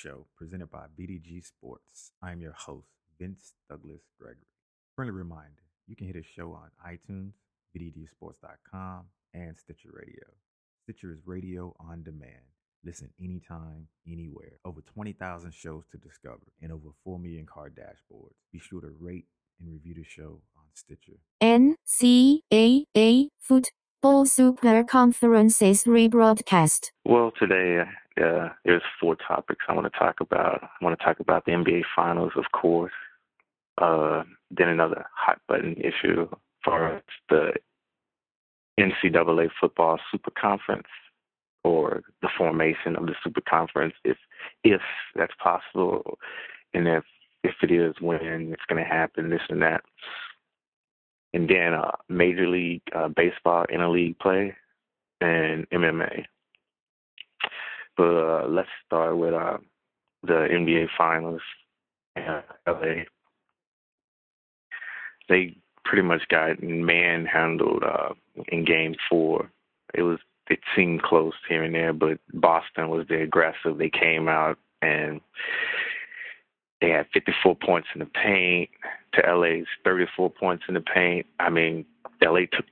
Show, presented by BDG Sports. I'm your host, Vince Douglas Gregory. Friendly reminder you can hit a show on iTunes, BDGSports.com, and Stitcher Radio. Stitcher is radio on demand. Listen anytime, anywhere. Over 20,000 shows to discover and over 4 million car dashboards. Be sure to rate and review the show on Stitcher. NCAA Football Super Conferences rebroadcast. Well, today uh, there's four topics I want to talk about. I want to talk about the NBA Finals, of course. Uh, then another hot button issue for the NCAA Football Super Conference or the formation of the Super Conference, if if that's possible, and if if it is, when it's going to happen, this and that. And then uh, Major League uh, Baseball, interleague play, and MMA. But uh, let's start with uh, the NBA Finals in LA. They pretty much got manhandled uh, in Game Four. It was it seemed close here and there, but Boston was the aggressive. They came out and they had 54 points in the paint to LA's 34 points in the paint. I mean, LA took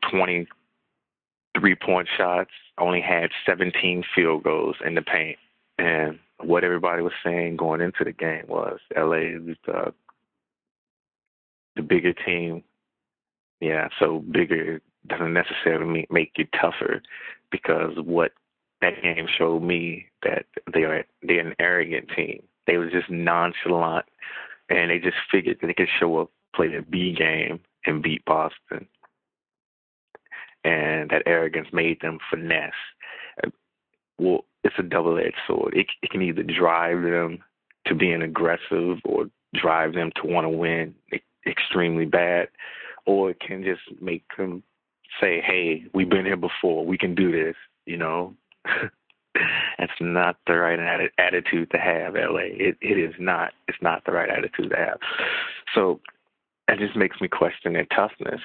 23 point shots, only had 17 field goals in the paint. And what everybody was saying going into the game was LA was the, the bigger team. Yeah, so bigger doesn't necessarily make you tougher because what that game showed me that they are they're an arrogant team. They was just nonchalant and they just figured that they could show up, play the B game and beat Boston. And that arrogance made them finesse. Well, it's a double edged sword. It it can either drive them to being aggressive or drive them to want to win extremely bad, or it can just make them say, "Hey, we've been here before. We can do this." You know, that's not the right attitude to have. LA, it it is not. It's not the right attitude to have. So that just makes me question their toughness.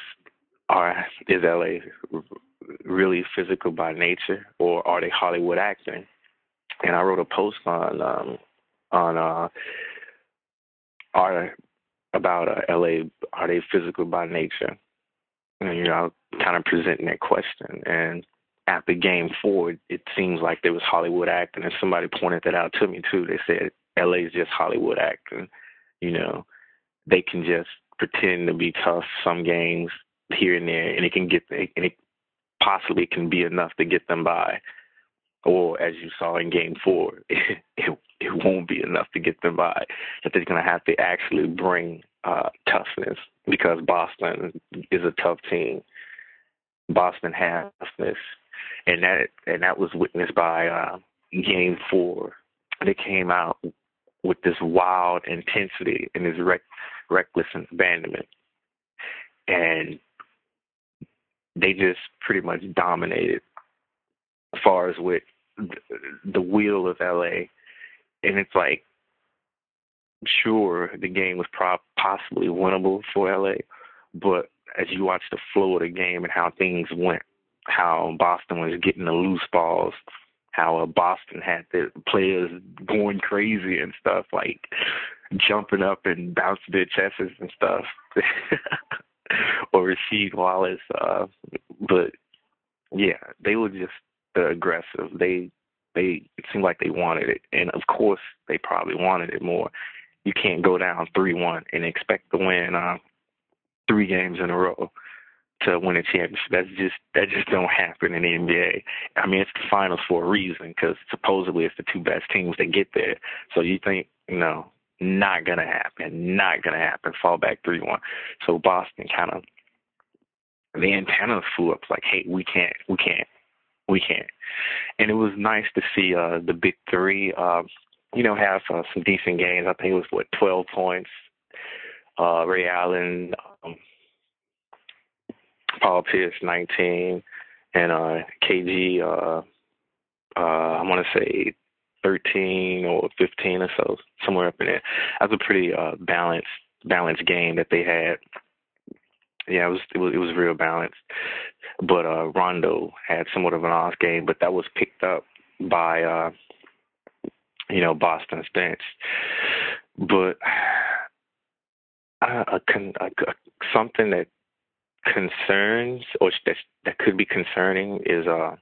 Are is LA really physical by nature, or are they Hollywood acting? And I wrote a post on um, on uh, are about uh, LA. Are they physical by nature? And, you know, kind of presenting that question. And after game four, it seems like there was Hollywood acting, and somebody pointed that out to me too. They said LA is just Hollywood acting. You know, they can just pretend to be tough some games here and there, and it can get and it possibly can be enough to get them by. Or as you saw in Game Four, it it, won't be enough to get them by. That they're going to have to actually bring uh, toughness because Boston is a tough team. Boston has toughness, and that and that was witnessed by uh, Game Four. They came out with this wild intensity and this rec- reckless abandonment, and they just pretty much dominated as far as with the wheel of LA. And it's like sure the game was pro- possibly winnable for LA, but as you watch the flow of the game and how things went, how Boston was getting the loose balls, how uh, Boston had the players going crazy and stuff, like jumping up and bouncing their chests and stuff, or Rasheed Wallace. Uh, but yeah, they were just uh, aggressive. They they it seemed like they wanted it, and of course they probably wanted it more you can't go down three one and expect to win uh, three games in a row to win a championship. That's just that just don't happen in the NBA. I mean, it's the finals for a reason because supposedly it's the two best teams that get there. So you think no, not gonna happen, not gonna happen. Fall back three one. So Boston kind of the antenna flew up like, hey, we can't, we can't, we can't. And it was nice to see uh the big three. Uh, you know, have uh, some decent games. I think it was what 12 points. Uh, Ray Allen, um, Paul Pierce 19, and uh, KG. Uh, uh, I want to say 13 or 15 or so, somewhere up in there. That was a pretty uh, balanced balanced game that they had. Yeah, it was it was it was real balanced. But uh Rondo had somewhat of an off game, but that was picked up by uh you know, Boston's bench. But uh, a, a, a, something that concerns or that that could be concerning is uh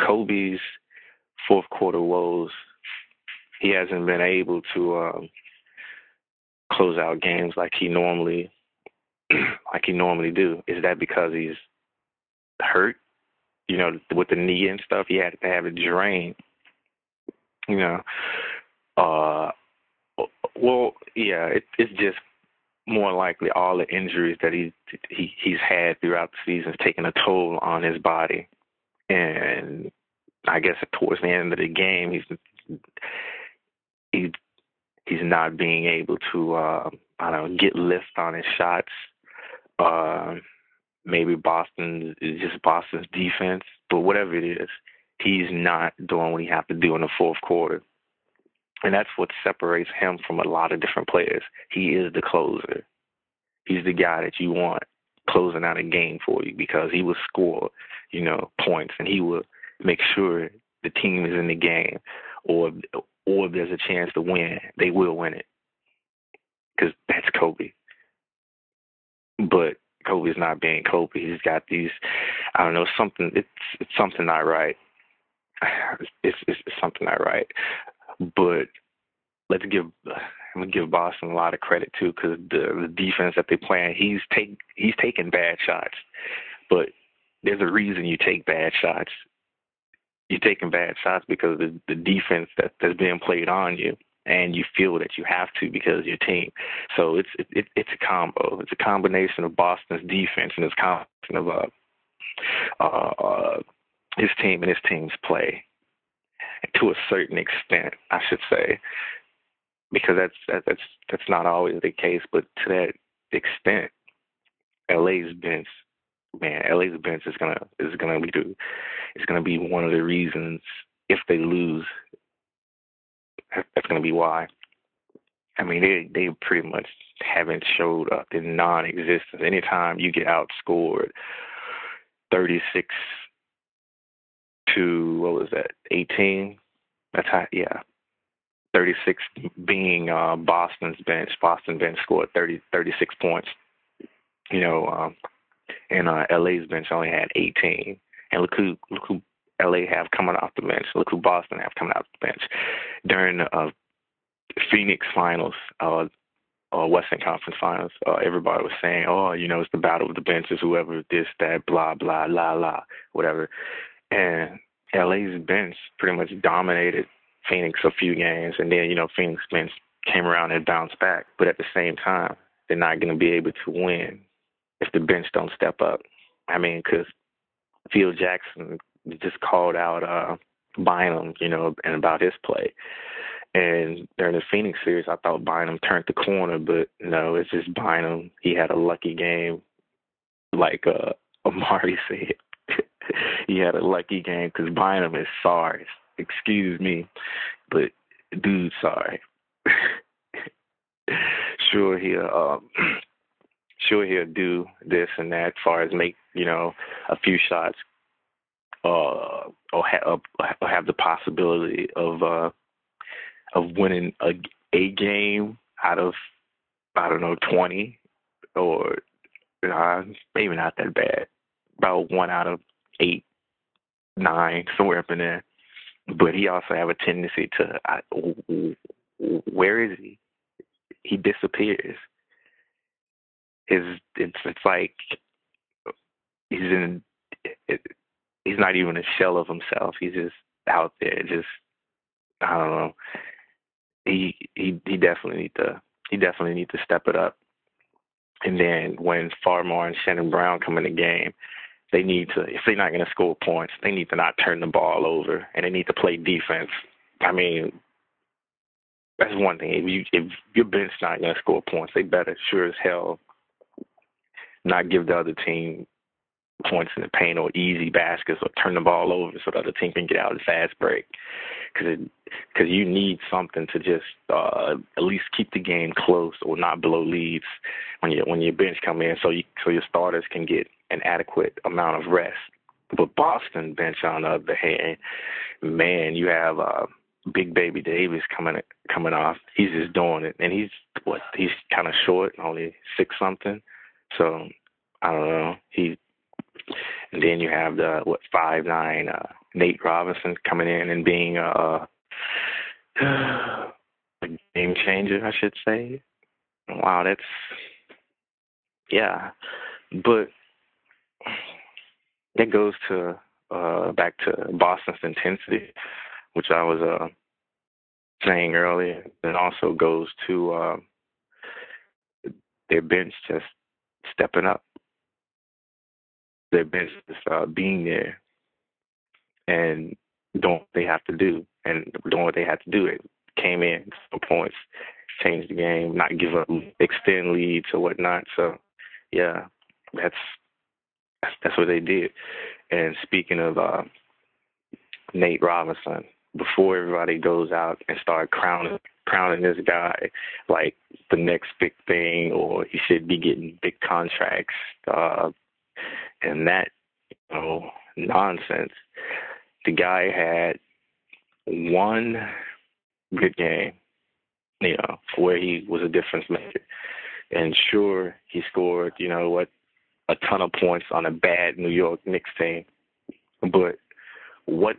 Kobe's fourth quarter woes. He hasn't been able to um, close out games like he normally like he normally do. Is that because he's hurt? You know, with the knee and stuff, he had to have it drained. You know, uh, well, yeah, it, it's just more likely all the injuries that he he he's had throughout the season has taken a toll on his body, and I guess towards the end of the game, he's he he's not being able to uh, I don't know get lift on his shots. Uh, maybe is just Boston's defense, but whatever it is, he's not doing what he have to do in the fourth quarter. And that's what separates him from a lot of different players. He is the closer. He's the guy that you want closing out a game for you because he will score, you know, points and he will make sure the team is in the game or or if there's a chance to win, they will win it. Cuz that's Kobe. But Kobe's not being Kobe. He's got these I don't know, something it's it's something not right. It's it's, it's something not right. But let's give I'm gonna give Boston a lot of credit too because the the defense that they playing, he's take he's taking bad shots, but there's a reason you take bad shots. You're taking bad shots because the the defense that that's being played on you, and you feel that you have to because your team. So it's it, it's a combo. It's a combination of Boston's defense and it's combination of uh, uh, uh, his team and his team's play to a certain extent, I should say, because that's that's that's not always the case. But to that extent, LA's bench, man, LA's bench is gonna is gonna be is gonna be one of the reasons if they lose. That's gonna be why. I mean, they they pretty much haven't showed up in non-existence. Anytime you get outscored, thirty six to what was that? Eighteen. That's how. Yeah, thirty six being uh, Boston's bench. Boston bench scored 30, 36 points. You know, um, and uh, LA's bench only had eighteen. And look who look who LA have coming off the bench. Look who Boston have coming off the bench during the uh, Phoenix finals. Uh, uh, Western Conference Finals, uh, everybody was saying, "Oh, you know, it's the battle of the benches. Whoever this, that, blah, blah, la, la, whatever." And LA's bench pretty much dominated Phoenix a few games, and then you know Phoenix bench came around and bounced back. But at the same time, they're not going to be able to win if the bench don't step up. I mean, because Phil Jackson just called out uh, Bynum, you know, and about his play. And during the Phoenix series, I thought Bynum turned the corner, but no, it's just Bynum. He had a lucky game, like uh, Amar'e said. he had a lucky game because Bynum is sorry. Excuse me, but dude, sorry. sure he'll um, sure he'll do this and that, as far as make you know a few shots, uh, or, ha- or have the possibility of uh, of winning a a game out of I don't know twenty or uh, maybe not that bad, about one out of eight, nine, somewhere up in there. But he also have a tendency to, I, where is he? He disappears. His it's it's like he's in. It, he's not even a shell of himself. He's just out there. Just I don't know. He he he definitely need to he definitely need to step it up. And then when Farmar and Shannon Brown come in the game, they need to if they're not going to score points, they need to not turn the ball over, and they need to play defense. I mean, that's one thing. If you if your bench not going to score points, they better sure as hell not give the other team points in the paint or easy baskets or turn the ball over so the other team can get out of fast break. Because because you need something to just uh, at least keep the game close or not blow leads when you when your bench come in, so you so your starters can get an adequate amount of rest. But Boston bench, on the other hand, man, you have uh, Big Baby Davis coming coming off. He's just doing it, and he's what he's kind of short, only six something. So I don't know. He and then you have the what five nine uh, Nate Robinson coming in and being a, a game changer, I should say. Wow, that's yeah, but that goes to uh, back to Boston's intensity, which I was uh, saying earlier. It also goes to uh, their bench just stepping up, their business uh, being there and doing what they have to do, and doing what they had to do. It came in some points, changed the game, not give up, extend leads or whatnot. So, yeah, that's that's what they did. And speaking of uh, Nate Robinson, before everybody goes out and start crowning crowning this guy like the next big thing, or he should be getting big contracts, uh, and that you know nonsense. The guy had one good game, you know, where he was a difference maker. And sure, he scored, you know, what a ton of points on a bad New York Knicks team. But what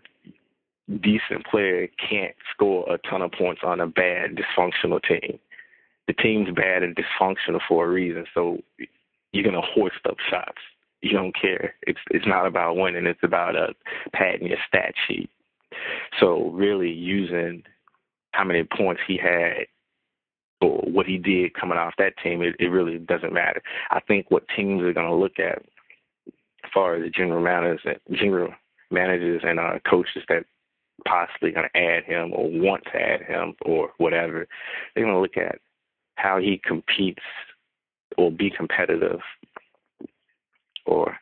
decent player can't score a ton of points on a bad dysfunctional team? The team's bad and dysfunctional for a reason, so you're gonna hoist up shots. You don't care. It's it's not about winning. It's about uh, padding your stat sheet. So really using how many points he had or what he did coming off that team, it, it really doesn't matter. I think what teams are going to look at, as far as the general managers, general managers and uh, coaches that possibly going to add him or want to add him or whatever, they're going to look at how he competes or be competitive or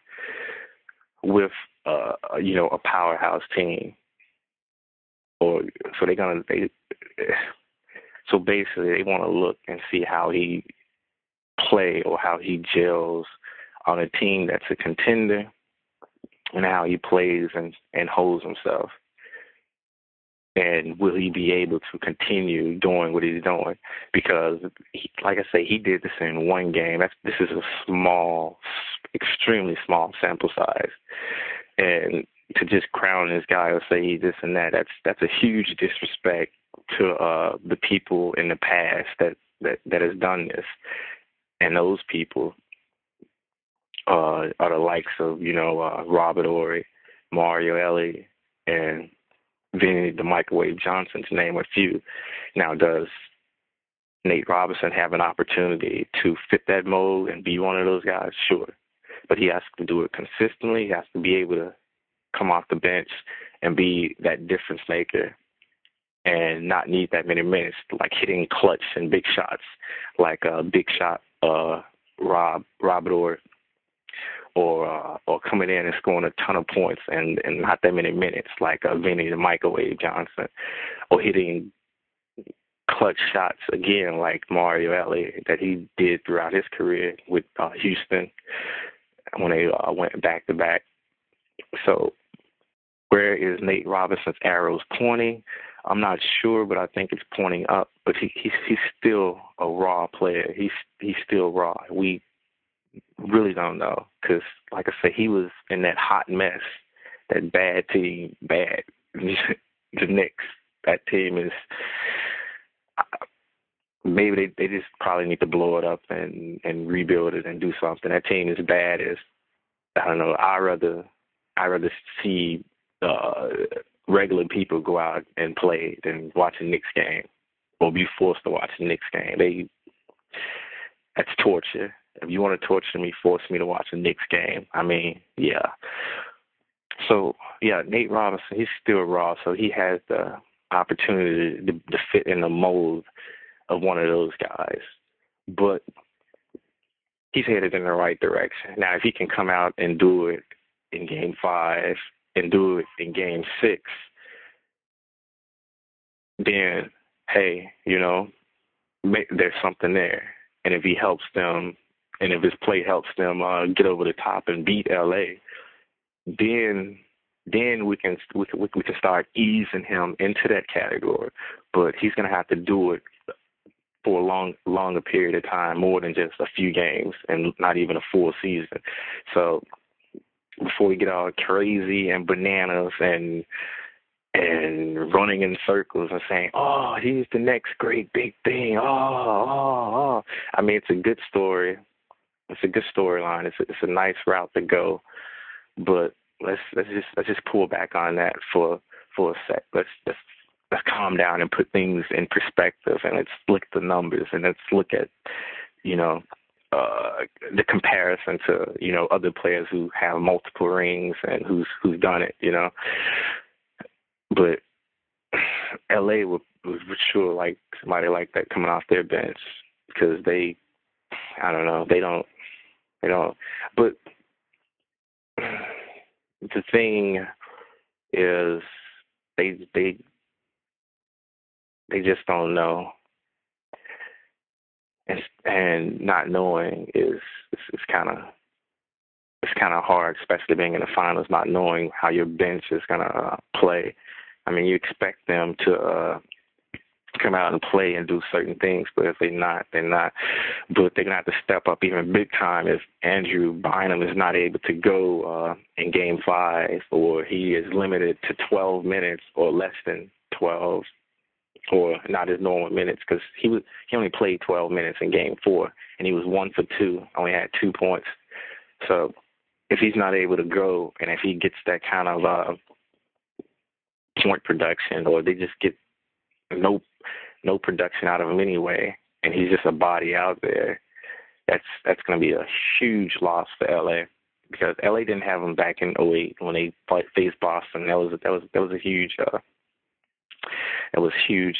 with uh, you know a powerhouse team or so they're gonna they so basically, they want to look and see how he play or how he gels on a team that's a contender, and how he plays and and holds himself. And will he be able to continue doing what he's doing? Because, he, like I say, he did this in one game. That's, this is a small, extremely small sample size, and to just crown this guy or say he's this and that, that's that's a huge disrespect to uh, the people in the past that, that, that has done this. And those people uh, are the likes of, you know, uh, Robert Horry, Mario Elie, and Vinny the Microwave Johnson, to name a few. Now, does Nate Robinson have an opportunity to fit that mold and be one of those guys? Sure. But he has to do it consistently. He has to be able to come off the bench and be that difference maker and not need that many minutes, like hitting clutch and big shots, like a big shot uh Rob Robert or or uh, or coming in and scoring a ton of points and and not that many minutes, like uh, Vinny the Microwave Johnson, or hitting clutch shots again, like Mario Elie that he did throughout his career with uh, Houston when they uh, went back to back. So where is Nate Robinson's arrows pointing? I'm not sure, but I think it's pointing up. But he, he's he's still a raw player. He's he's still raw. We really don't know because, like I said, he was in that hot mess, that bad team, bad. the Knicks, that team is. Maybe they they just probably need to blow it up and and rebuild it and do something. That team is bad as I don't know. I rather I rather see uh regular people go out and play than watch a Knicks game or be forced to watch a Knicks game. They that's torture. If you want to torture me, force me to watch a Knicks game. I mean, yeah. So yeah, Nate Robinson, he's still raw, so he has the opportunity to, to fit in the mold of one of those guys. But he's headed in the right direction. Now, if he can come out and do it in Game Five and do it in game six, then hey, you know, there's something there. And if he helps them, and if his play helps them uh, get over the top and beat LA, then then we can we can we can start easing him into that category. But he's gonna have to do it for a long longer period of time, more than just a few games and not even a full season. So before we get all crazy and bananas and and running in circles and saying, "Oh, he's the next great big thing." Oh, oh, oh. I mean, it's a good story. It's a good storyline. It's a, it's a nice route to go, but let's let's just let's just pull back on that for for a sec. Let's let's let's calm down and put things in perspective, and let's look at the numbers and let's look at you know uh, the comparison to you know other players who have multiple rings and who's who's done it. You know, but LA would, would sure like somebody like that coming off their bench because they, I don't know, they don't, they don't. But the thing is, they they they just don't know, and and not knowing is is, is kind of it's kind of hard, especially being in the finals, not knowing how your bench is gonna uh, play. I mean, you expect them to uh, come out and play and do certain things, but if they're not, they're not. But they're gonna have to step up even big time if Andrew Bynum is not able to go uh, in Game Five, or he is limited to 12 minutes or less than 12, or not his normal minutes, because he was he only played 12 minutes in Game Four, and he was one for two, only had two points. So if he's not able to go, and if he gets that kind of uh, point production, or they just get no no production out of him anyway, and he's just a body out there. That's that's going to be a huge loss for LA because LA didn't have him back in 08 when they faced Boston. That was that was that was a huge uh, that was huge.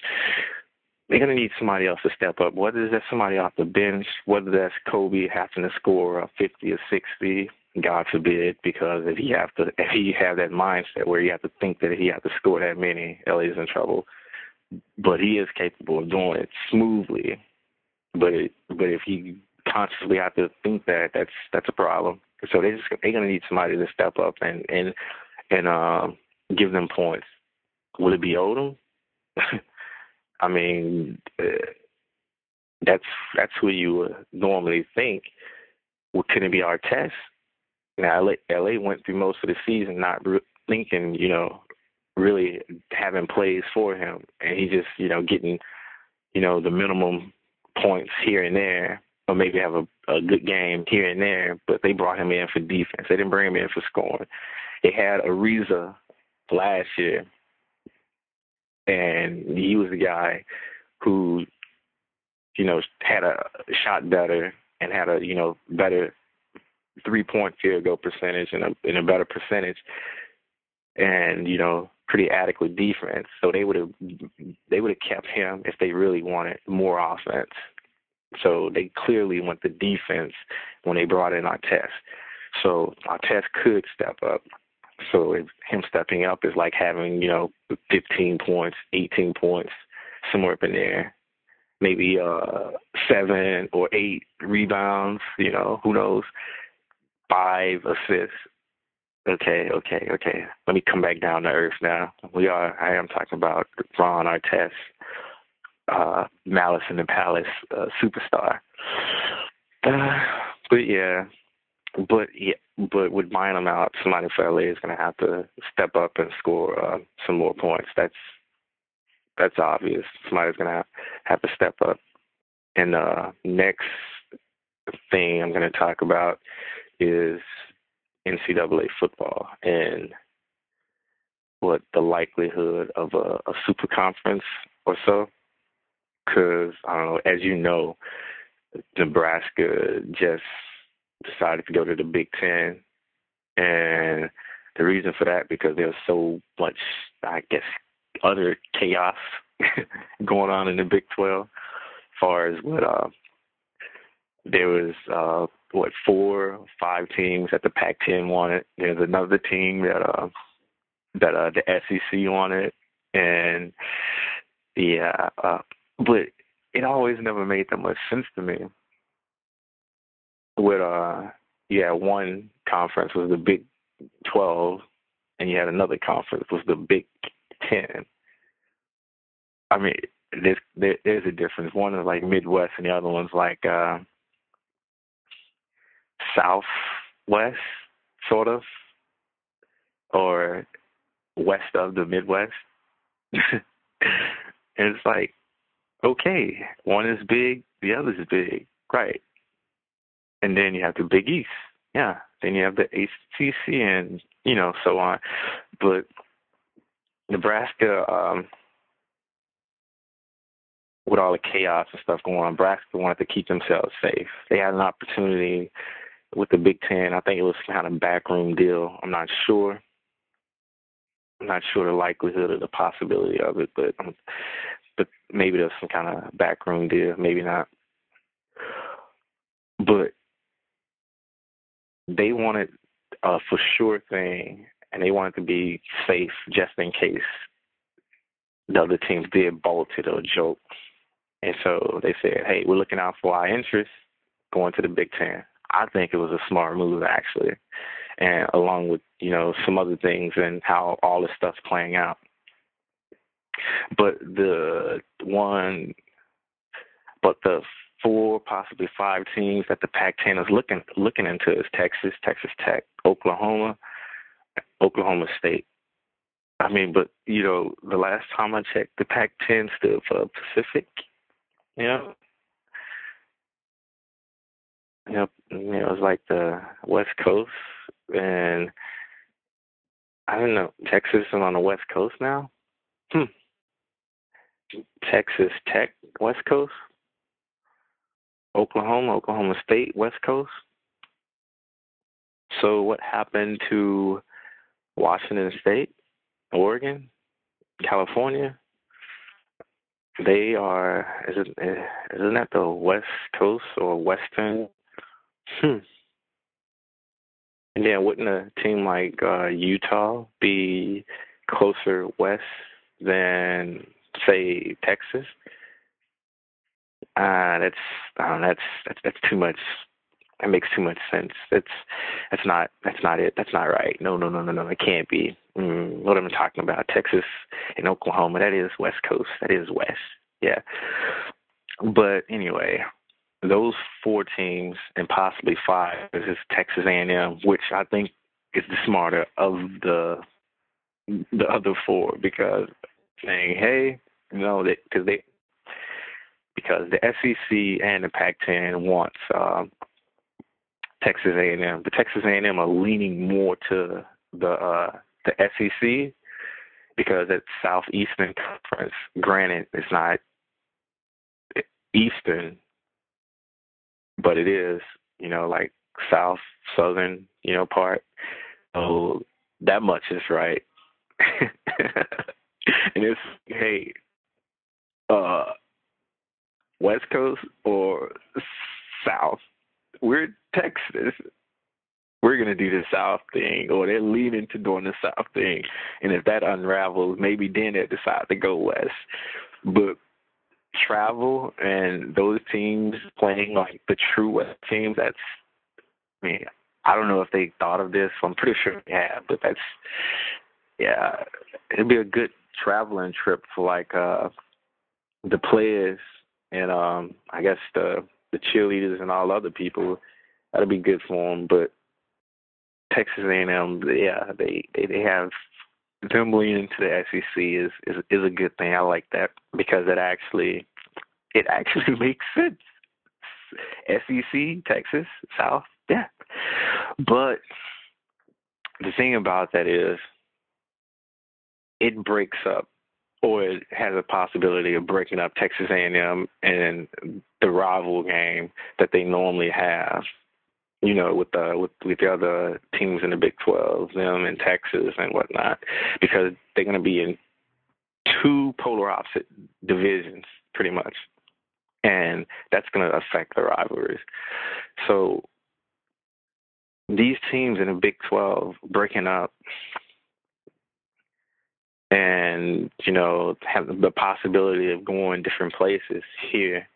They're gonna need somebody else to step up. Whether that's somebody off the bench, whether that's Kobe having to score a 50 or 60, God forbid, because if he have to, if he have that mindset where you have to think that he have to score that many, LA's in trouble but he is capable of doing it smoothly. But it, but if he consciously have to think that, that's that's a problem. So they just they're gonna need somebody to step up and and and um, give them points. Will it be Odom? I mean, uh, that's that's who you would normally think. Well, could it be Artest? Now, LA, LA went through most of the season not re- thinking, you know, really having plays for him, and he just you know getting you know the minimum points here and there, or maybe have a, a good game here and there. But they brought him in for defense. They didn't bring him in for scoring. They had Ariza last year, and he was the guy who you know had a shot better and had a you know better three point field goal percentage and a and a better percentage and you know pretty adequate defense. So they would have they would have kept him if they really wanted more offense. So they clearly went the defense when they brought in Artest. So Artest could step up. So if him stepping up is like having, you know, 15 points, 18 points, somewhere up in there. Maybe uh seven or eight rebounds, you know, who knows, five assists. Okay, okay, okay. Let me come back down to earth now. We are. I am talking about Ron Artest, uh, Malice in the Palace uh, superstar. Uh, but yeah, but yeah, but with Bynum out, somebody for LA is going to have to step up and score uh, some more points. That's that's obvious. Somebody's going to have, have to step up. And uh, next thing I'm going to talk about is NCAA football and what the likelihood of a, a super conference or so. Because I don't know, as you know, Nebraska just decided to go to the Big Ten, and the reason for that because there's so much, I guess, other chaos going on in the Big Twelve, as far as what uh, there was uh, what four, five teams that the Pac-10 wanted. There's another team that uh that uh the SEC wanted, and yeah, uh, but it always never made that much sense to me. With uh, yeah, one conference was the Big Twelve, and you had another conference was the Big Ten. I mean, there's there, there's a difference. One is like Midwest, and the other one's like uh, Southwest, sort of, or west of the Midwest. and it's like, okay, one is big, the other is big, right? And then you have the Big East, yeah. Then you have the ACC, and you know so on. But Nebraska. um with all the chaos and stuff going on, Nebraska wanted to keep themselves safe. They had an opportunity with the Big Ten. I think it was kind of backroom deal. I'm not sure. I'm not sure the likelihood or the possibility of it, but um, but maybe there's some kind of backroom deal. Maybe not. But they wanted a for sure thing, and they wanted to be safe just in case the other teams did bolt it or joke and so they said, hey, we're looking out for our interests going to the Big Ten. I think it was a smart move, actually, and along with, you know, some other things and how all this stuff's playing out. But the one, but the four, possibly five teams that the Pac-10 is looking looking into is Texas, Texas Tech, Oklahoma, Oklahoma State. I mean, but you know, the last time I checked, the Pac-10 stood for Pacific Yep. Yep. You know, it was like the West Coast, and I don't know. Texas is on the West Coast now. Hmm. Texas Tech, West Coast. Oklahoma, Oklahoma State, West Coast. So what happened to Washington State, Oregon, California? They are is it isn't that the West Coast or Western? Hmm. And then wouldn't a team like uh, Utah be closer west than say Texas? Uh, that's uh, that's that's that's too much. That makes too much sense. That's that's not that's not it. That's not right. No no no no no. It can't be. Mm, what am I talking about? Texas and Oklahoma. That is West Coast. That is West. Yeah. But anyway, those four teams and possibly five is Texas A&M, which I think is the smarter of the the other four because saying, hey, you know, because they, because the SEC and the Pac-10 wants um, Texas A&M. The Texas A&M are leaning more to the uh, the SEC because it's Southeastern Conference. Granted, it's not Eastern, but it is, you know, like South, Southern, you know, part. So that much is right. and it's hey, uh, West Coast or South. We're Texas we're to do the South thing, or they're leaning to doing the South thing. And if that unravels, maybe then they decide to go West. But travel and those teams playing like the true West teams, that's, I mean, I don't know if they thought of this. I'm pretty sure they have, but that's, yeah, it'd be a good traveling trip for like uh the players and um I guess the the cheerleaders and all other people. That'd be good for them, but Texas A&M, yeah, they they, they have them leaning into the SEC is, is is a good thing. I like that because it actually it actually makes sense. SEC, Texas, South, yeah. But the thing about that is it breaks up or it has a possibility of breaking up Texas A&M and the rival game that they normally have you know, with the with with the other teams in the Big Twelve, them in Texas and whatnot, because they're going to be in two polar opposite divisions, pretty much, and that's going to affect the rivalries. So these teams in the Big Twelve breaking up, and you know, have the possibility of going different places here,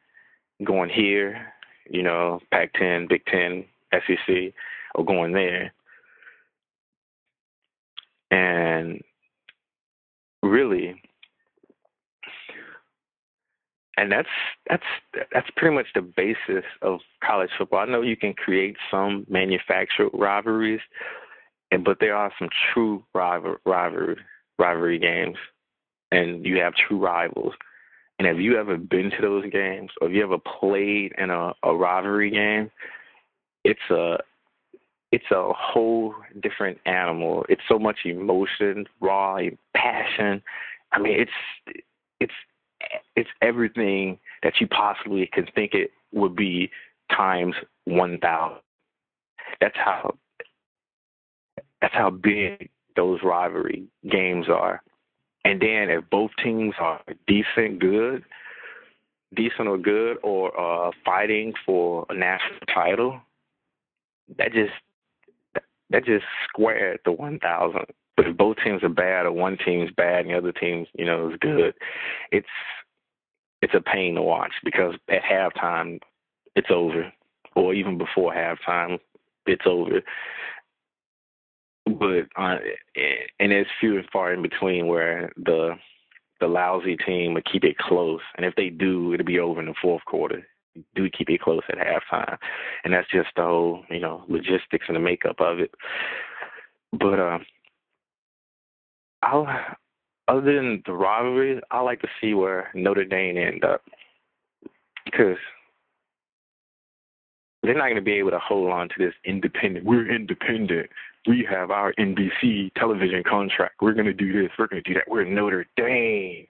going here, you know, Pac-10, Big Ten, SEC or going there. And really, and that's that's that's pretty much the basis of college football. I know you can create some manufactured rivalries, and but there are some true rival rivalry rivalry games, and you have true rivals. And have you ever been to those games, or have you ever played in a, a rivalry game? It's a it's a whole different animal. It's so much emotion, raw passion. I mean, it's it's it's everything that you possibly can think it would be times one thousand. That's how that's how big those rivalry games are. And then if both teams are decent, good, decent or good, or uh, fighting for a national title, that just that just squared the one thousand. But if both teams are bad, or one team's bad and the other team's you know is good, it's it's a pain to watch because at halftime it's over, or even before halftime it's over but uh, and it's few and far in between where the the lousy team would keep it close, and if they do, it'll be over in the fourth quarter. Do keep it close at halftime, and that's just the whole you know logistics and the makeup of it. But uh, I'll other than the rivalry, I like to see where Notre Dame end up because they're not going to be able to hold on to this independent. We're independent we have our NBC television contract. We're going to do this. We're going to do that. We're Notre Dame.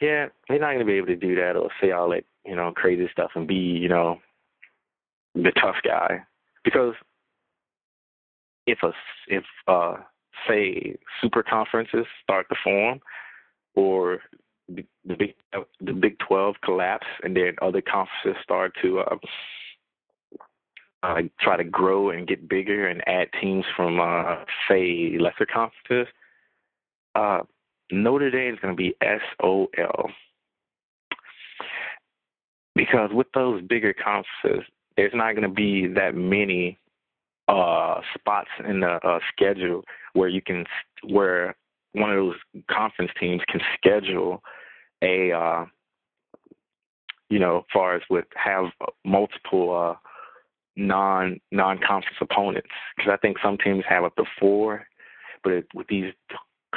Yeah, they're not going to be able to do that or say all that, you know, crazy stuff and be, you know, the tough guy. Because if a, if, uh, say, super conferences start to form or the, the Big the Big Twelve collapse, and then other conferences start to uh, uh, try to grow and get bigger and add teams from, uh, say, lesser conferences, uh, Notre Dame is going to be SOL. Because with those bigger conferences, there's not going to be that many uh, spots in the uh, schedule where you can, where one of those conference teams can schedule a, uh, you know, far as with have multiple uh, non non conference opponents because I think some teams have up to four, but it, with these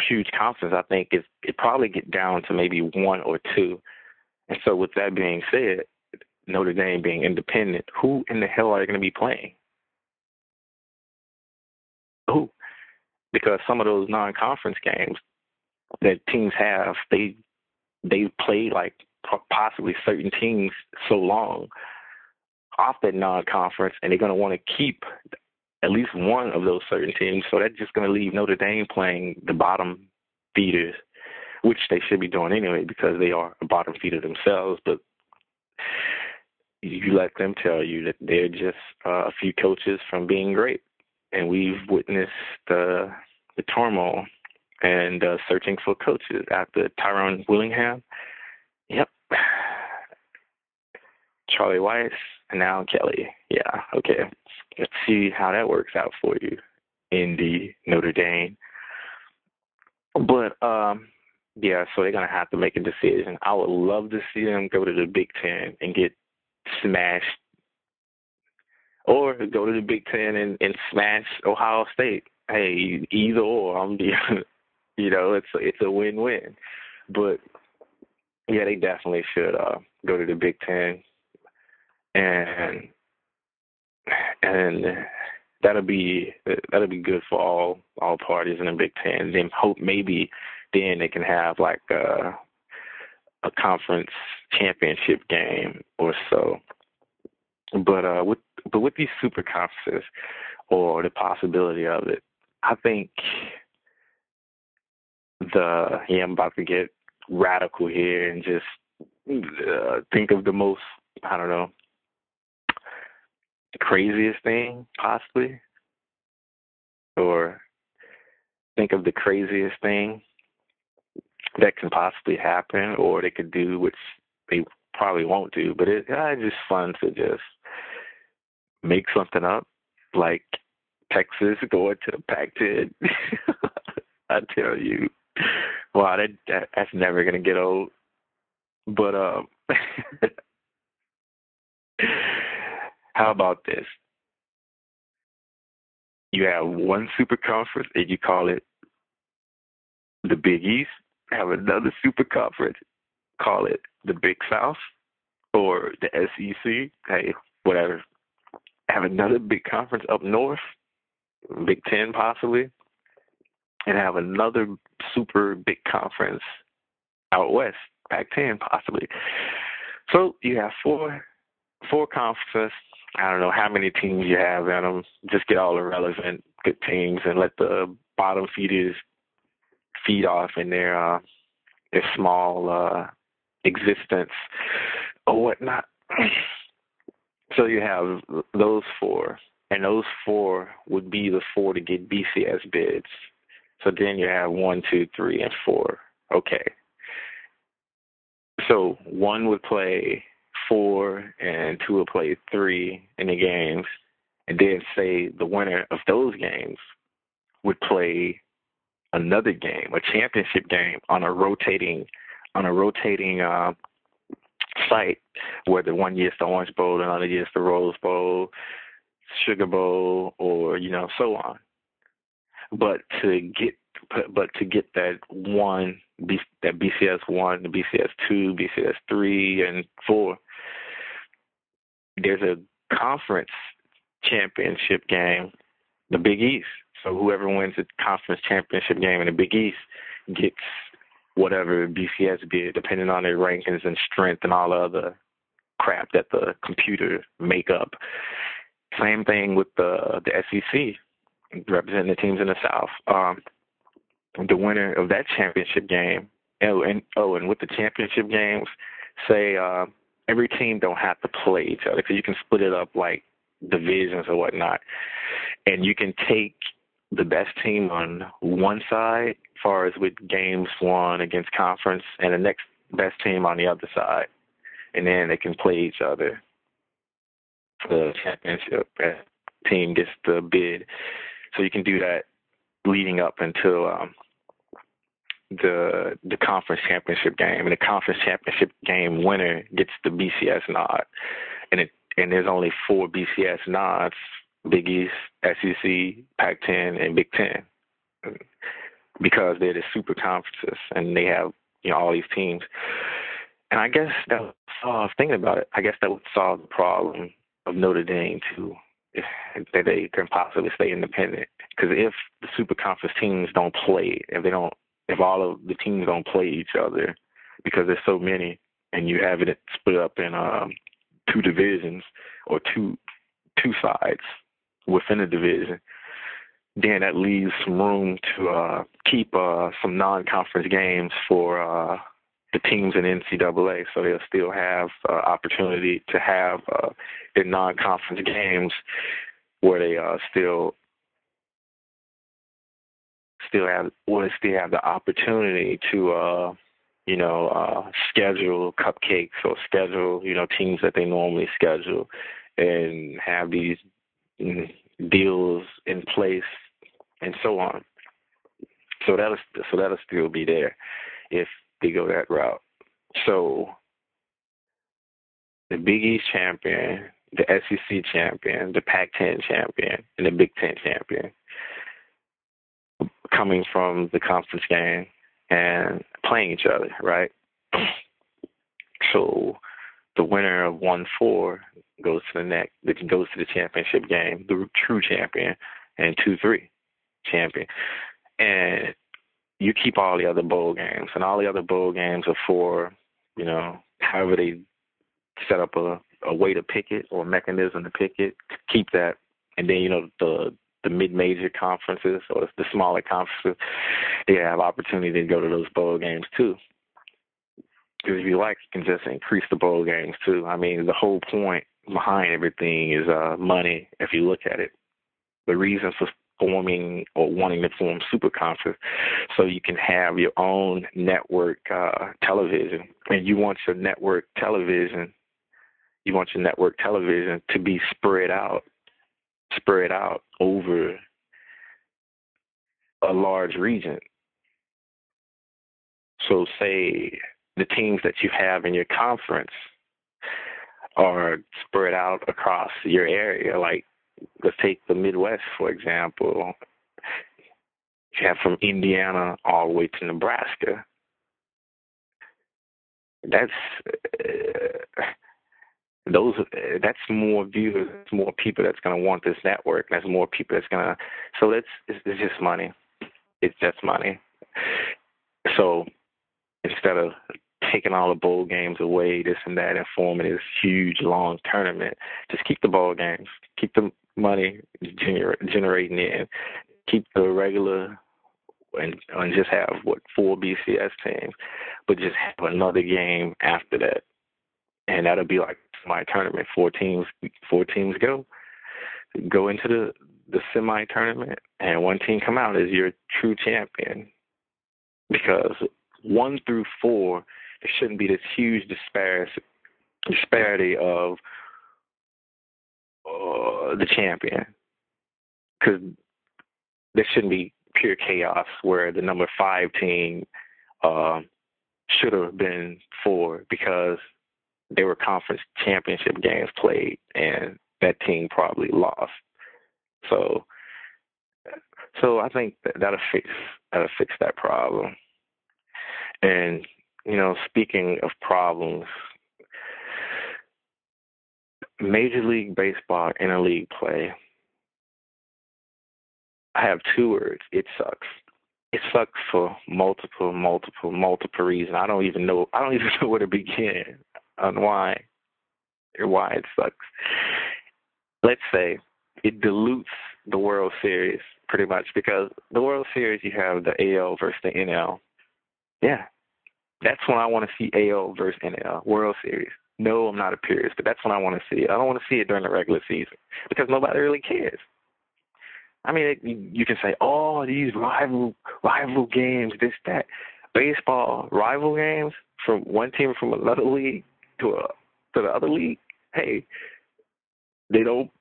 huge conference, I think it it probably get down to maybe one or two. And so, with that being said, Notre Dame being independent, who in the hell are they going to be playing? Who? Because some of those non-conference games that teams have, they they play like possibly certain teams so long off that non-conference, and they're going to want to keep at least one of those certain teams. So that's just going to leave Notre Dame playing the bottom feeders, which they should be doing anyway because they are a bottom feeder themselves. But you let them tell you that they're just uh, a few coaches from being great, and we've witnessed the the turmoil and uh, searching for coaches after Tyrone Willingham. Yep. Charlie Weis and now Kelly. Yeah, okay. Let's see how that works out for you in the Notre Dame. But um yeah, so they're gonna have to make a decision. I would love to see them go to the Big Ten and get smashed or go to the Big Ten and, and smash Ohio State. Hey, either or, I'm you know, it's it's a win win. But yeah, they definitely should uh go to the Big Ten and and that'll be that'll be good for all all parties in the Big Ten. Then hope maybe then they can have like a a conference championship game or so. But uh, with but with these super conferences or the possibility of it, I think the yeah I'm about to get radical here and just uh, think of the most I don't know the craziest thing, possibly, or think of the craziest thing that can possibly happen, or they could do, which they probably won't do. But it, it's just fun to just make something up, like Texas going to the Pac-10. I tell you, wow, that, that that's never gonna get old. But um, how about this? You have one super conference and you call it the Big East. Have another super conference, call it the Big South or the SEC. Hey, whatever. Have another big conference up north, Big Ten possibly, and have another super big conference out west, Pac Ten possibly. So you have four four conferences I don't know how many teams you have in them. Just get all the relevant good teams and let the bottom feeders feed off in their uh, their small uh, existence or whatnot. so you have those four, and those four would be the four to get BCS bids. So then you have one, two, three, and four. Okay. So one would play four and two will play three in the games, and then say the winner of those games would play another game, a championship game on a rotating on a rotating uh, site, whether one year it's the Orange Bowl, another year it's the Rose Bowl, Sugar Bowl, or you know so on. But to get but to get that one that BCS one, the BCS two, BCS three, and four, there's a conference championship game, the Big East. So whoever wins the conference championship game in the Big East gets whatever BCS bid, depending on their rankings and strength and all the other crap that the computer make up. Same thing with the the SEC, representing the teams in the South. Um, the winner of that championship game, oh, and oh, and with the championship games, say uh, every team don't have to play each other because you can split it up like divisions or whatnot, and you can take the best team on one side, as far as with games won against conference, and the next best team on the other side, and then they can play each other the championship. Team gets the bid, so you can do that leading up until um, the the conference championship game, and the conference championship game winner gets the BCS nod, and it and there's only four BCS nods: Big East, SEC, Pac-10, and Big Ten, because they're the super conferences, and they have you know all these teams. And I guess that solve thinking about it. I guess that would solve the problem of Notre Dame too, that they can possibly stay independent. Because if the super conference teams don't play, if they don't if all of the teams don't play each other because there's so many and you have it split up in um, two divisions or two two sides within a division, then that leaves some room to uh, keep uh, some non-conference games for uh, the teams in NCAA, so they'll still have uh, opportunity to have uh, their non-conference games where they uh, still still have would still have the opportunity to uh you know uh schedule cupcakes or schedule you know teams that they normally schedule and have these mm, deals in place and so on. So that'll so that'll still be there if they go that route so the Big East champion, the SEC champion, the Pac-10 champion, and the Big Ten champion coming from the conference game and playing each other, right? So the winner of one four goes to the next goes to the championship game, the true champion, and two three champion. And you keep all the other bowl games, and all the other bowl games are for, you know, however they set up a, a way to pick it or a mechanism to pick it, keep that, and then you know the the mid-major conferences or the smaller conferences, they have opportunity to go to those bowl games too. Because if you like, you can just increase the bowl games too. I mean, the whole point behind everything is uh, money. If you look at it, the reason for forming or wanting to form super conference, so you can have your own network uh, television, and you want your network television, you want your network television to be spread out spread out over a large region. So say the teams that you have in your conference are spread out across your area. Like let's take the Midwest for example. You have from Indiana all the way to Nebraska. That's uh, those. That's more viewers. more people that's going to want this network. That's more people that's going to. So that's it's, it's just money. It's just money. So instead of taking all the bowl games away, this and that, and forming this huge long tournament, just keep the bowl games, keep the money gener- generating in, keep the regular and, and just have what four BCS teams, but just have another game after that, and that'll be like my tournament. Four teams, four teams go, go into the the semi tournament, and one team come out as your true champion, because one through four, there shouldn't be this huge disparity disparity of uh, the champion, because there shouldn't be pure chaos where the number five team uh, should have been four because there were conference championship games played and that team probably lost. So, so I think that that'll fix that'll fix that problem. And you know, speaking of problems, Major League Baseball interleague play I have two words. It sucks. It sucks for multiple, multiple, multiple reasons. I don't even know. I don't even know where to begin on why or why it sucks. Let's say it dilutes the World Series pretty much because the World Series you have the AL versus the NL. Yeah, that's when I want to see AL versus NL World Series. No, I'm not a purist, but that's when I want to see it. I don't want to see it during the regular season because nobody really cares. I mean, it, you can say, "Oh, these rival rival games, this that." Baseball rival games from one team from another league to a to the other league. Hey, they don't.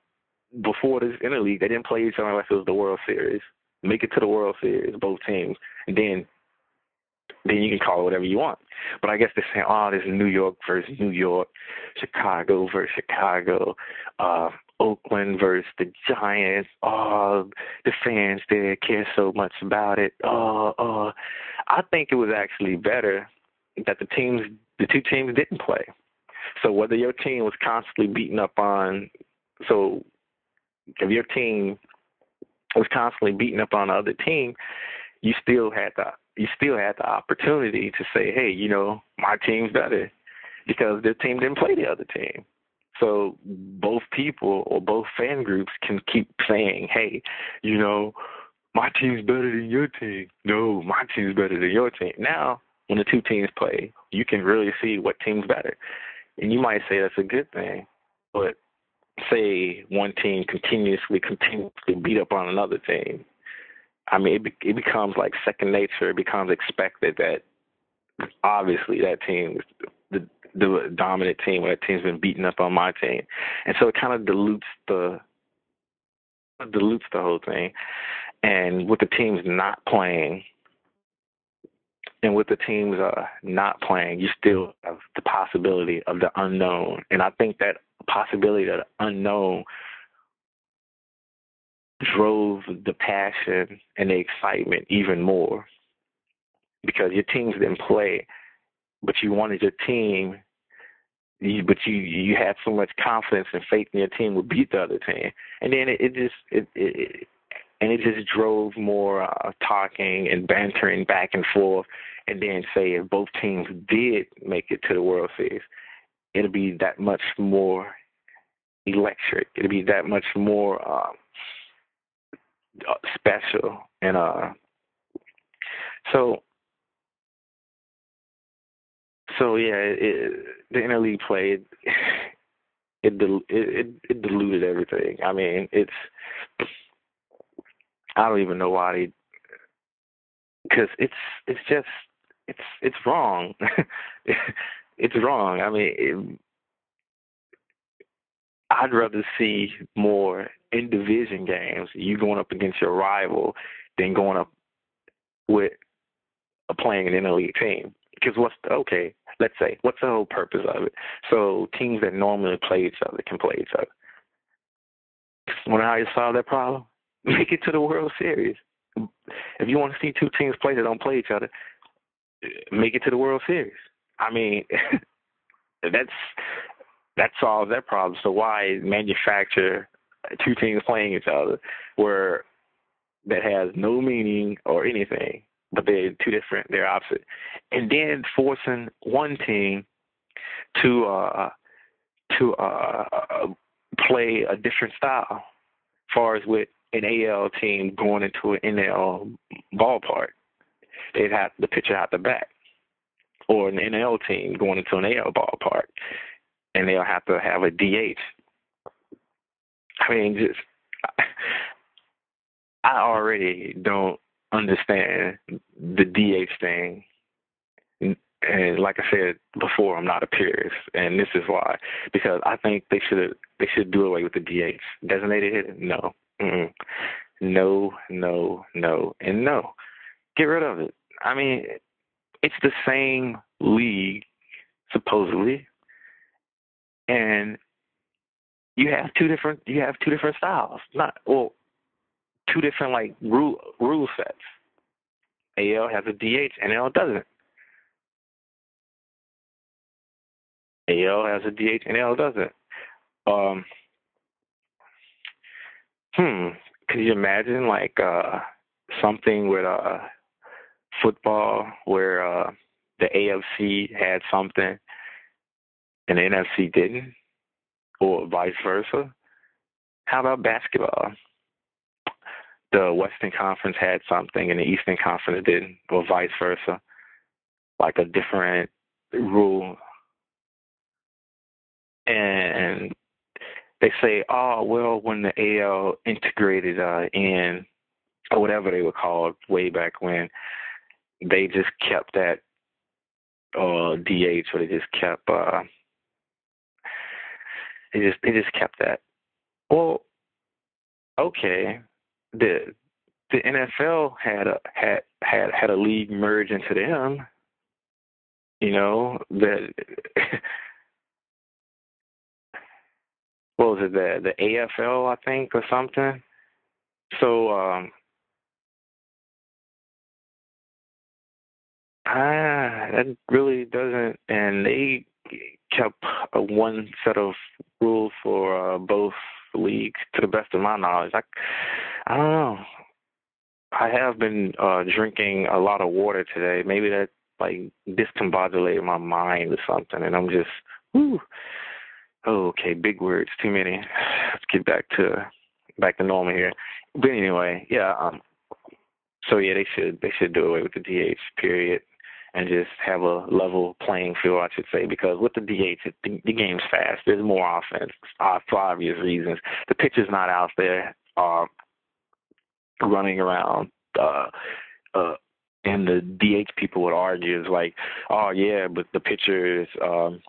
Before this interleague, they didn't play each other unless it was the World Series. Make it to the World Series, both teams, and then then you can call it whatever you want. But I guess they're saying, oh, this is New York versus New York, Chicago versus Chicago, uh, Oakland versus the Giants. Oh, the fans there care so much about it. Oh, oh. I think it was actually better that the teams, the two teams didn't play. So whether your team was constantly beating up on, so if your team was constantly beating up on the other team, you still had the you still had the opportunity to say, hey, you know, my team's better because their team didn't play the other team. So both people or both fan groups can keep saying, hey, you know, my team's better than your team. No, my team's better than your team. Now, when the two teams play, you can really see what team's better. And you might say that's a good thing, but say one team continuously, continuously beat up on another team. I mean, it, it becomes like second nature. It becomes expected that obviously that team the the dominant team when that team's been beaten up on my team, and so it kind of dilutes the dilutes the whole thing. And with the teams not playing, and with the teams uh, not playing, you still have the possibility of the unknown. And I think that possibility of the unknown drove the passion and the excitement even more because your teams didn't play but you wanted your team you, but you you had so much confidence and faith in your team would beat the other team, and then it, it just it, it and it just drove more uh, talking and bantering back and forth. And then say if both teams did make it to the World Series, it'll be that much more electric. It'll be that much more um, special. And uh, so so yeah, it, it, the interleague play it, it it it diluted everything. I mean, it's I don't even know why they because it's it's just it's it's wrong. it's wrong. I mean, it, I'd rather see more in division games. You going up against your rival than going up with playing an interleague team. Because what's the, okay? Let's say what's the whole purpose of it? So teams that normally play each other can play each other. Wonder how you solve that problem? Make it to the World Series. If you want to see two teams play that don't play each other, make it to the World Series. I mean, that's that solves that problem. So why manufacture two teams playing each other where that has no meaning or anything, but they're two different, they're opposite, and then forcing one team to uh to uh play a different style, as far as with an AL team going into an NL ballpark, they'd have the pitcher out the back, or an NL team going into an AL ballpark, and they'll have to have a DH. I mean, just I already don't understand the DH thing. And like I said before, I'm not a purist, and this is why. Because I think they should they should do away with the DH designated hitter. No, Mm-mm. no, no, no, and no. Get rid of it. I mean, it's the same league supposedly, and you have two different you have two different styles. Not well, two different like rule rule sets. AL has a DH, NL doesn't. AL has a DH, NL doesn't. Um, hmm. Could you imagine like uh, something with uh, football where uh, the AFC had something and the NFC didn't, or vice versa? How about basketball? the Western Conference had something and the Eastern Conference didn't, or vice versa, like a different rule. And they say, oh, well, when the AL integrated uh, in, or whatever they were called way back when, they just kept that uh, DH, or they just kept, uh, they just they just kept that. Well, okay, the the NFL had a had had had a league merge into them. You know the what was it the the AFL I think or something. So um ah that really doesn't and they kept a one set of rules for uh, both leagues to the best of my knowledge. I I don't know. I have been uh drinking a lot of water today. Maybe that like discombobulated my mind or something, and I'm just, whew. Oh, okay, big words, too many. Let's get back to back to normal here. But anyway, yeah. Um. So yeah, they should they should do away with the DH period and just have a level playing field, I should say, because with the DH, the, the game's fast. There's more offense uh, for obvious reasons. The pitcher's not out there. Uh, running around. Uh, uh, and the DH people would argue is like, oh yeah, but the pitchers, um,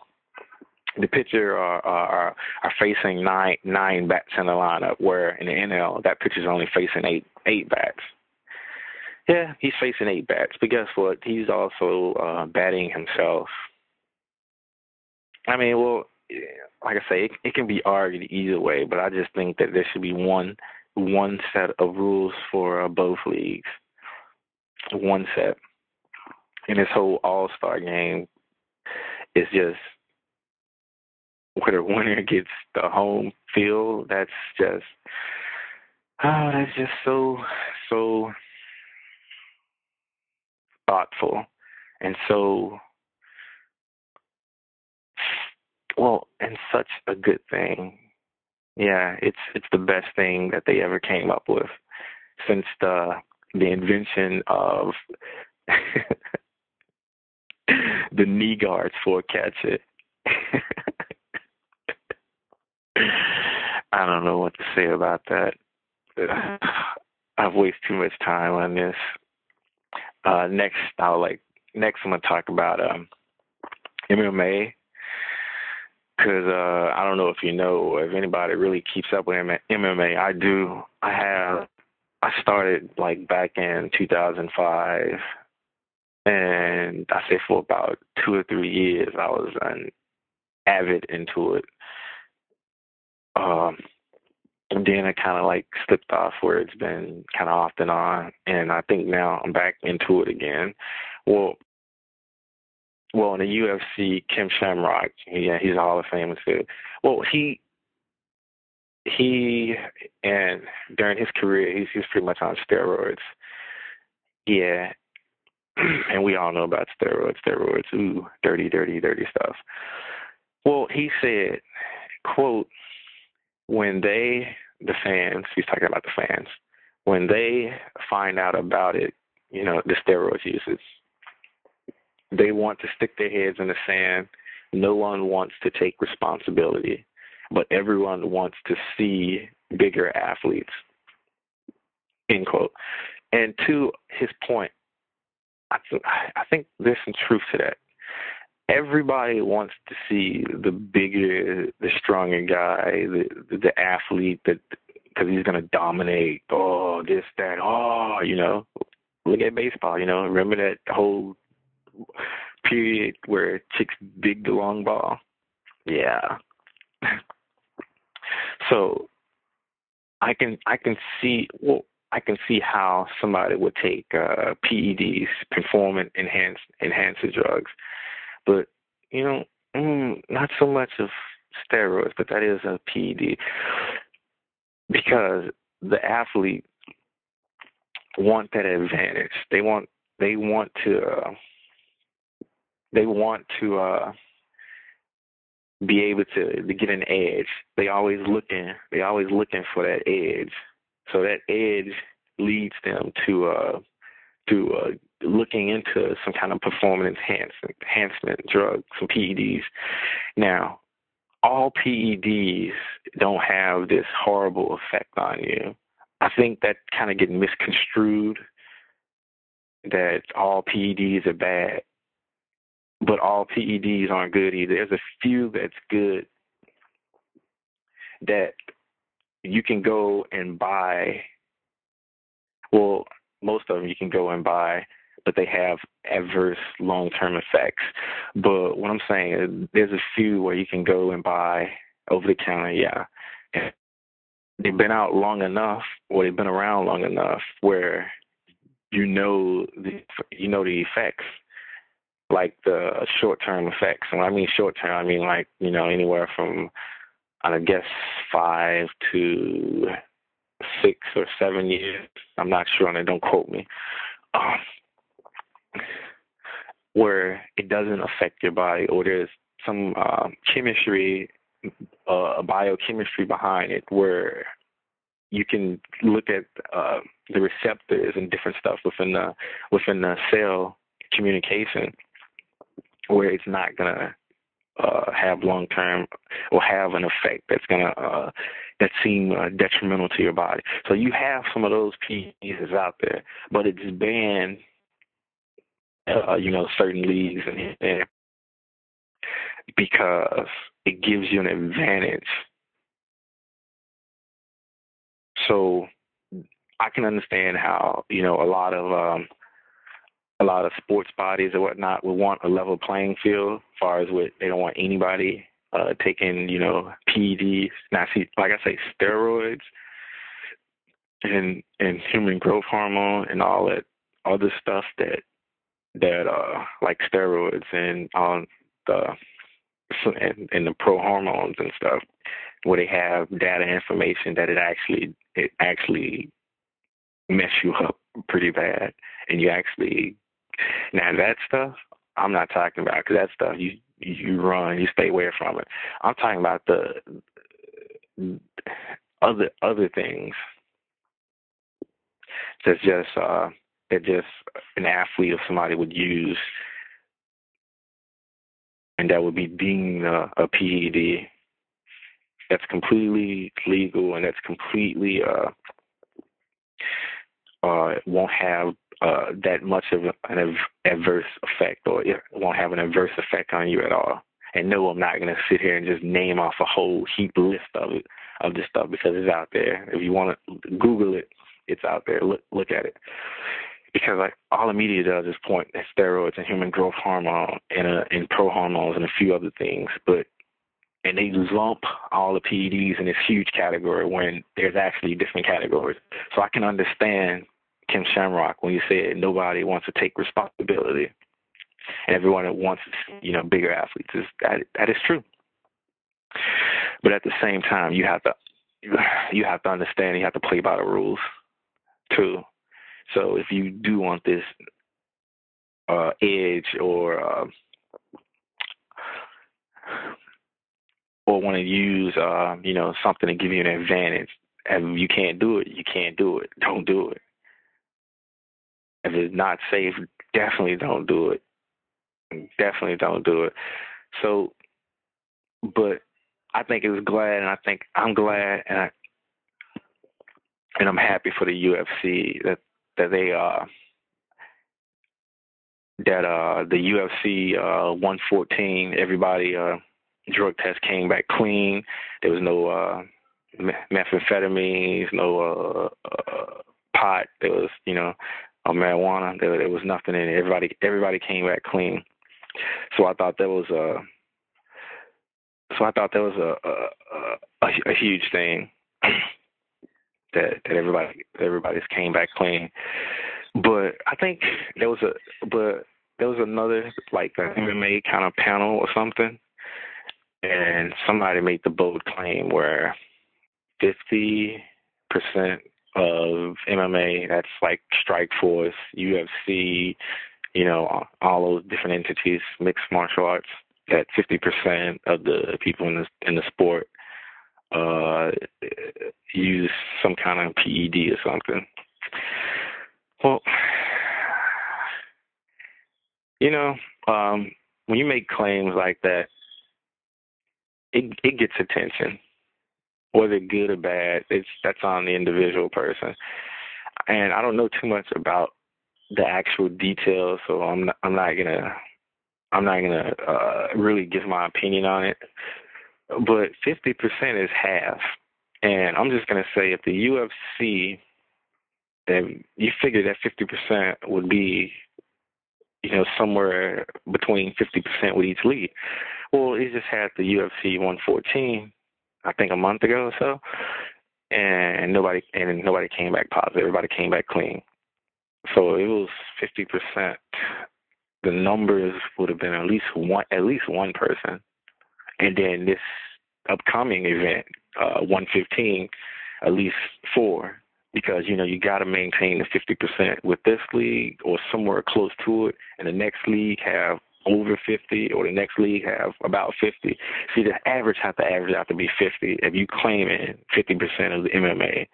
the pitcher are, are are facing nine nine bats in the lineup, where in the NL that pitcher's only facing eight eight bats. Yeah, he's facing eight bats, but guess what? He's also uh, batting himself. I mean, well, like I say, it, it can be argued either way, but I just think that there should be one one set of rules for uh, both leagues. One set. And this whole All Star game is just where the winner gets the home field. That's just oh, that's just so so thoughtful and so well and such a good thing yeah, it's it's the best thing that they ever came up with since the the invention of the knee guards for catch it. I don't know what to say about that. I've wasted too much time on this. Uh, next, I'll like next. I'm gonna talk about um, MMA because uh, I don't know if you know or if anybody really keeps up with MMA. I do. I have. I started like back in 2005, and I say for about two or three years, I was an avid into it. Um, and then I kind of like slipped off where it's been kind of off and on, and I think now I'm back into it again. Well, well, in the UFC, Ken Shamrock, yeah, he's a Hall of Famer too. Well, he he and during his career, he's he's pretty much on steroids. Yeah, and we all know about steroids, steroids, ooh, dirty, dirty, dirty stuff. Well, he said, quote, when they, the fans, he's talking about the fans, when they find out about it, you know, the steroids usage, they want to stick their heads in the sand. No one wants to take responsibility, but everyone wants to see bigger athletes. End quote. And to his point, I, th- I think there's some truth to that. Everybody wants to see the bigger, the stronger guy, the the athlete that because he's gonna dominate. Oh, this, that. Oh, you know, look at baseball. You know, remember that whole period where chicks dig the long ball? Yeah. so I can I can see well I can see how somebody would take uh, PEDs, performance enhance enhancer drugs, but you know, mm, not so much of steroids, but that is a PED because the athlete want that advantage. They want they want to uh, they want to uh, be able to to get an edge. They always looking they always looking for that edge. So that edge leads them to uh, to uh, looking into some kind of performance enhancement, enhancement some PEDs. Now, all PEDs don't have this horrible effect on you. I think that kind of get misconstrued that all PEDs are bad, but all PEDs aren't good either. There's a few that's good that you can go and buy well, most of them you can go and buy, but they have adverse long term effects. But what I'm saying is there's a few where you can go and buy over the counter, yeah. And they've been out long enough or they've been around long enough where you know the you know the effects like the short term effects. And when I mean short term, I mean like, you know, anywhere from I guess five to six or seven years. I'm not sure on it. Don't quote me. Um, where it doesn't affect your body, or there's some uh, chemistry, uh, biochemistry behind it, where you can look at uh, the receptors and different stuff within the within the cell communication, where it's not gonna uh, have long term or have an effect that's gonna uh, that seem uh, detrimental to your body. So you have some of those pieces out there, but it's banned. Uh, you know, certain leagues and, and because it gives you an advantage. So I can understand how you know a lot of um, a lot of sports bodies or whatnot would want a level playing field as far as what they don't want anybody uh, taking, you know, PEDs. Now, like I say, steroids and and human growth hormone and all that other stuff that that uh like steroids and all the and, and the pro hormones and stuff where they have data information that it actually it actually mess you up pretty bad and you actually now that stuff I'm not talking about because that stuff you you run, you stay away from it. I'm talking about the other other things that's just uh that just an athlete or somebody would use and that would be deemed a, a PED that's completely legal and that's completely uh uh won't have uh, that much of an adverse effect, or it won't have an adverse effect on you at all. And no, I'm not going to sit here and just name off a whole heap list of it of this stuff because it's out there. If you want to Google it, it's out there. Look look at it. Because like all the media does is point at steroids and human growth hormone and uh, and pro hormones and a few other things, but and they lump all the PEDs in this huge category when there's actually different categories. So I can understand Ken Shamrock when you said nobody wants to take responsibility, and everyone wants you know bigger athletes. Is that that is true. But at the same time, you have to you have to understand. You have to play by the rules too. So if you do want this uh, edge or uh, or want to use uh, you know something to give you an advantage, and you can't do it, you can't do it. Don't do it. If it's not safe, definitely don't do it. Definitely don't do it. So, but I think it was glad, and I think I'm glad, and I and I'm happy for the UFC that that they uh that uh the UFC uh 114 everybody uh drug test came back clean. There was no uh methamphetamines, no uh, uh pot. There was you know uh, marijuana. There, there was nothing in it. Everybody everybody came back clean. So I thought that was a uh, so I thought that was a a, a, a huge thing that that everybody everybody's came back clean. But I think there was a but there was another like an MMA kind of panel or something, and somebody made the bold claim where fifty percent of MMA, that's like Strikeforce, UFC, you know, all those different entities, mixed martial arts, that 50% of the people in the in the sport uh, use some kind of PED or something. Well, you know, um, when you make claims like that, it it gets attention, whether good or bad. It's that's on the individual person, and I don't know too much about the actual details, so I'm not, I'm not gonna I'm not gonna uh, really give my opinion on it but 50% is half. And I'm just going to say if the UFC, then you figure that 50% would be, you know, somewhere between 50% with each league. Well, he just had the UFC 114, I think a month ago or so, and nobody and nobody came back positive. Everybody came back clean. So it was 50%. The numbers would have been at least one, at least one person and then this upcoming event, uh, 115, at least four, because you know you got to maintain the 50% with this league or somewhere close to it, and the next league have over 50 or the next league have about 50. See, the average have to average out to be 50 if you claim in 50% of the MMA.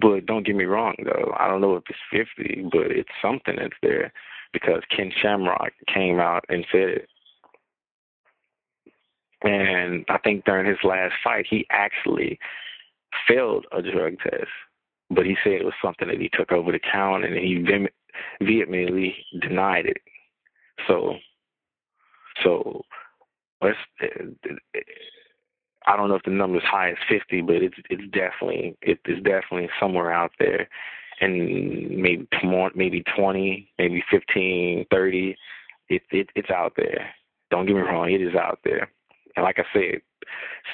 But don't get me wrong, though. I don't know if it's 50, but it's something that's there because Ken Shamrock came out and said it. And I think during his last fight, he actually failed a drug test, but he said it was something that he took over the town and he vehemently denied it. So, so. I don't know if the number is high as 50, but it's it's definitely it is definitely somewhere out there and maybe more, maybe 20, maybe 15, 30. It, it it's out there. Don't get me wrong, it is out there. And like I said,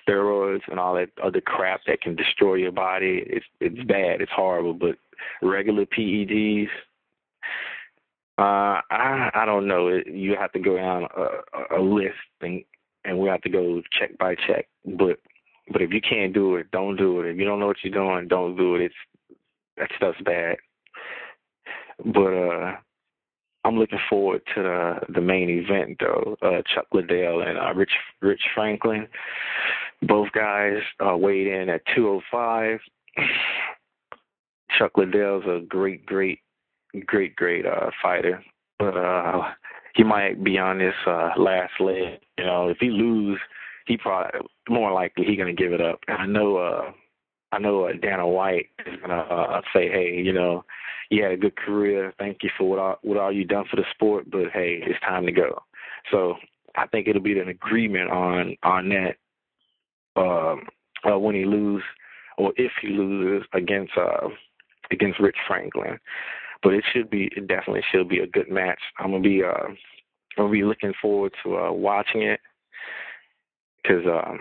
steroids and all that other crap that can destroy your body, it's it's bad, it's horrible. But regular PEDs, uh, I I don't know. You have to go down a, a list and and we have to go check by check. But but if you can't do it, don't do it. If you don't know what you're doing, don't do it. It's that stuff's bad. But uh I'm looking forward to the the main event though. Uh Chuck Liddell and uh, Rich Rich Franklin. Both guys uh weighed in at two oh five. Chuck Liddell's a great, great, great, great uh fighter. But uh he might be on this uh last leg. You know, if he lose he probably more likely he gonna give it up. And I know uh I know uh, Dana White is gonna uh, say, hey, you know, you had a good career. Thank you for what all, what all you done for the sport, but hey, it's time to go. So I think it'll be an agreement on on that um, uh, when he lose or if he loses against uh, against Rich Franklin. But it should be, it definitely should be a good match. I'm gonna be, uh, I'm gonna be looking forward to uh, watching it because, um,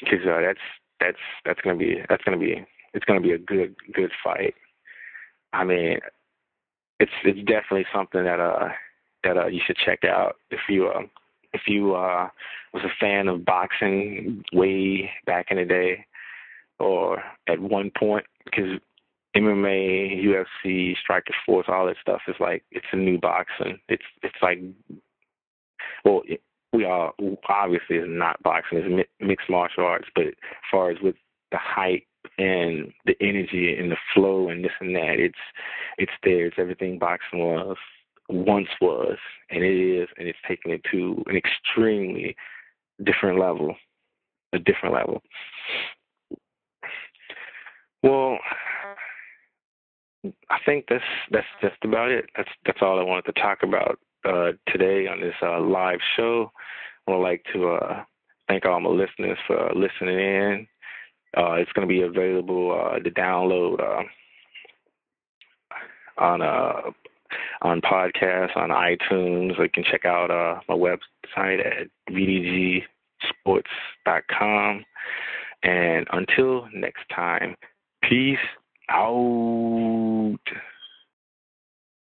because uh, that's that's that's gonna be that's gonna be it's gonna be a good good fight. I mean, it's it's definitely something that uh that uh you should check out if you uh, if you uh was a fan of boxing way back in the day or at one point because MMA, UFC, Striker Force, all that stuff is like it's a new boxing. It's it's like well, we are obviously it's not boxing, it's mixed martial arts, but as far as with the height and the energy and the flow and this and that, it's it's there. It's everything boxing was once was, and it is, and it's taking it to an extremely different level, a different level. Well, I think that's that's just about it. That's that's all I wanted to talk about uh, today on this uh, live show. I would like to uh, thank all my listeners for listening in. Uh, it's going to be available uh, to download on on podcasts on iTunes. You can check out my website at vdgsports.com. And until next time, peace out.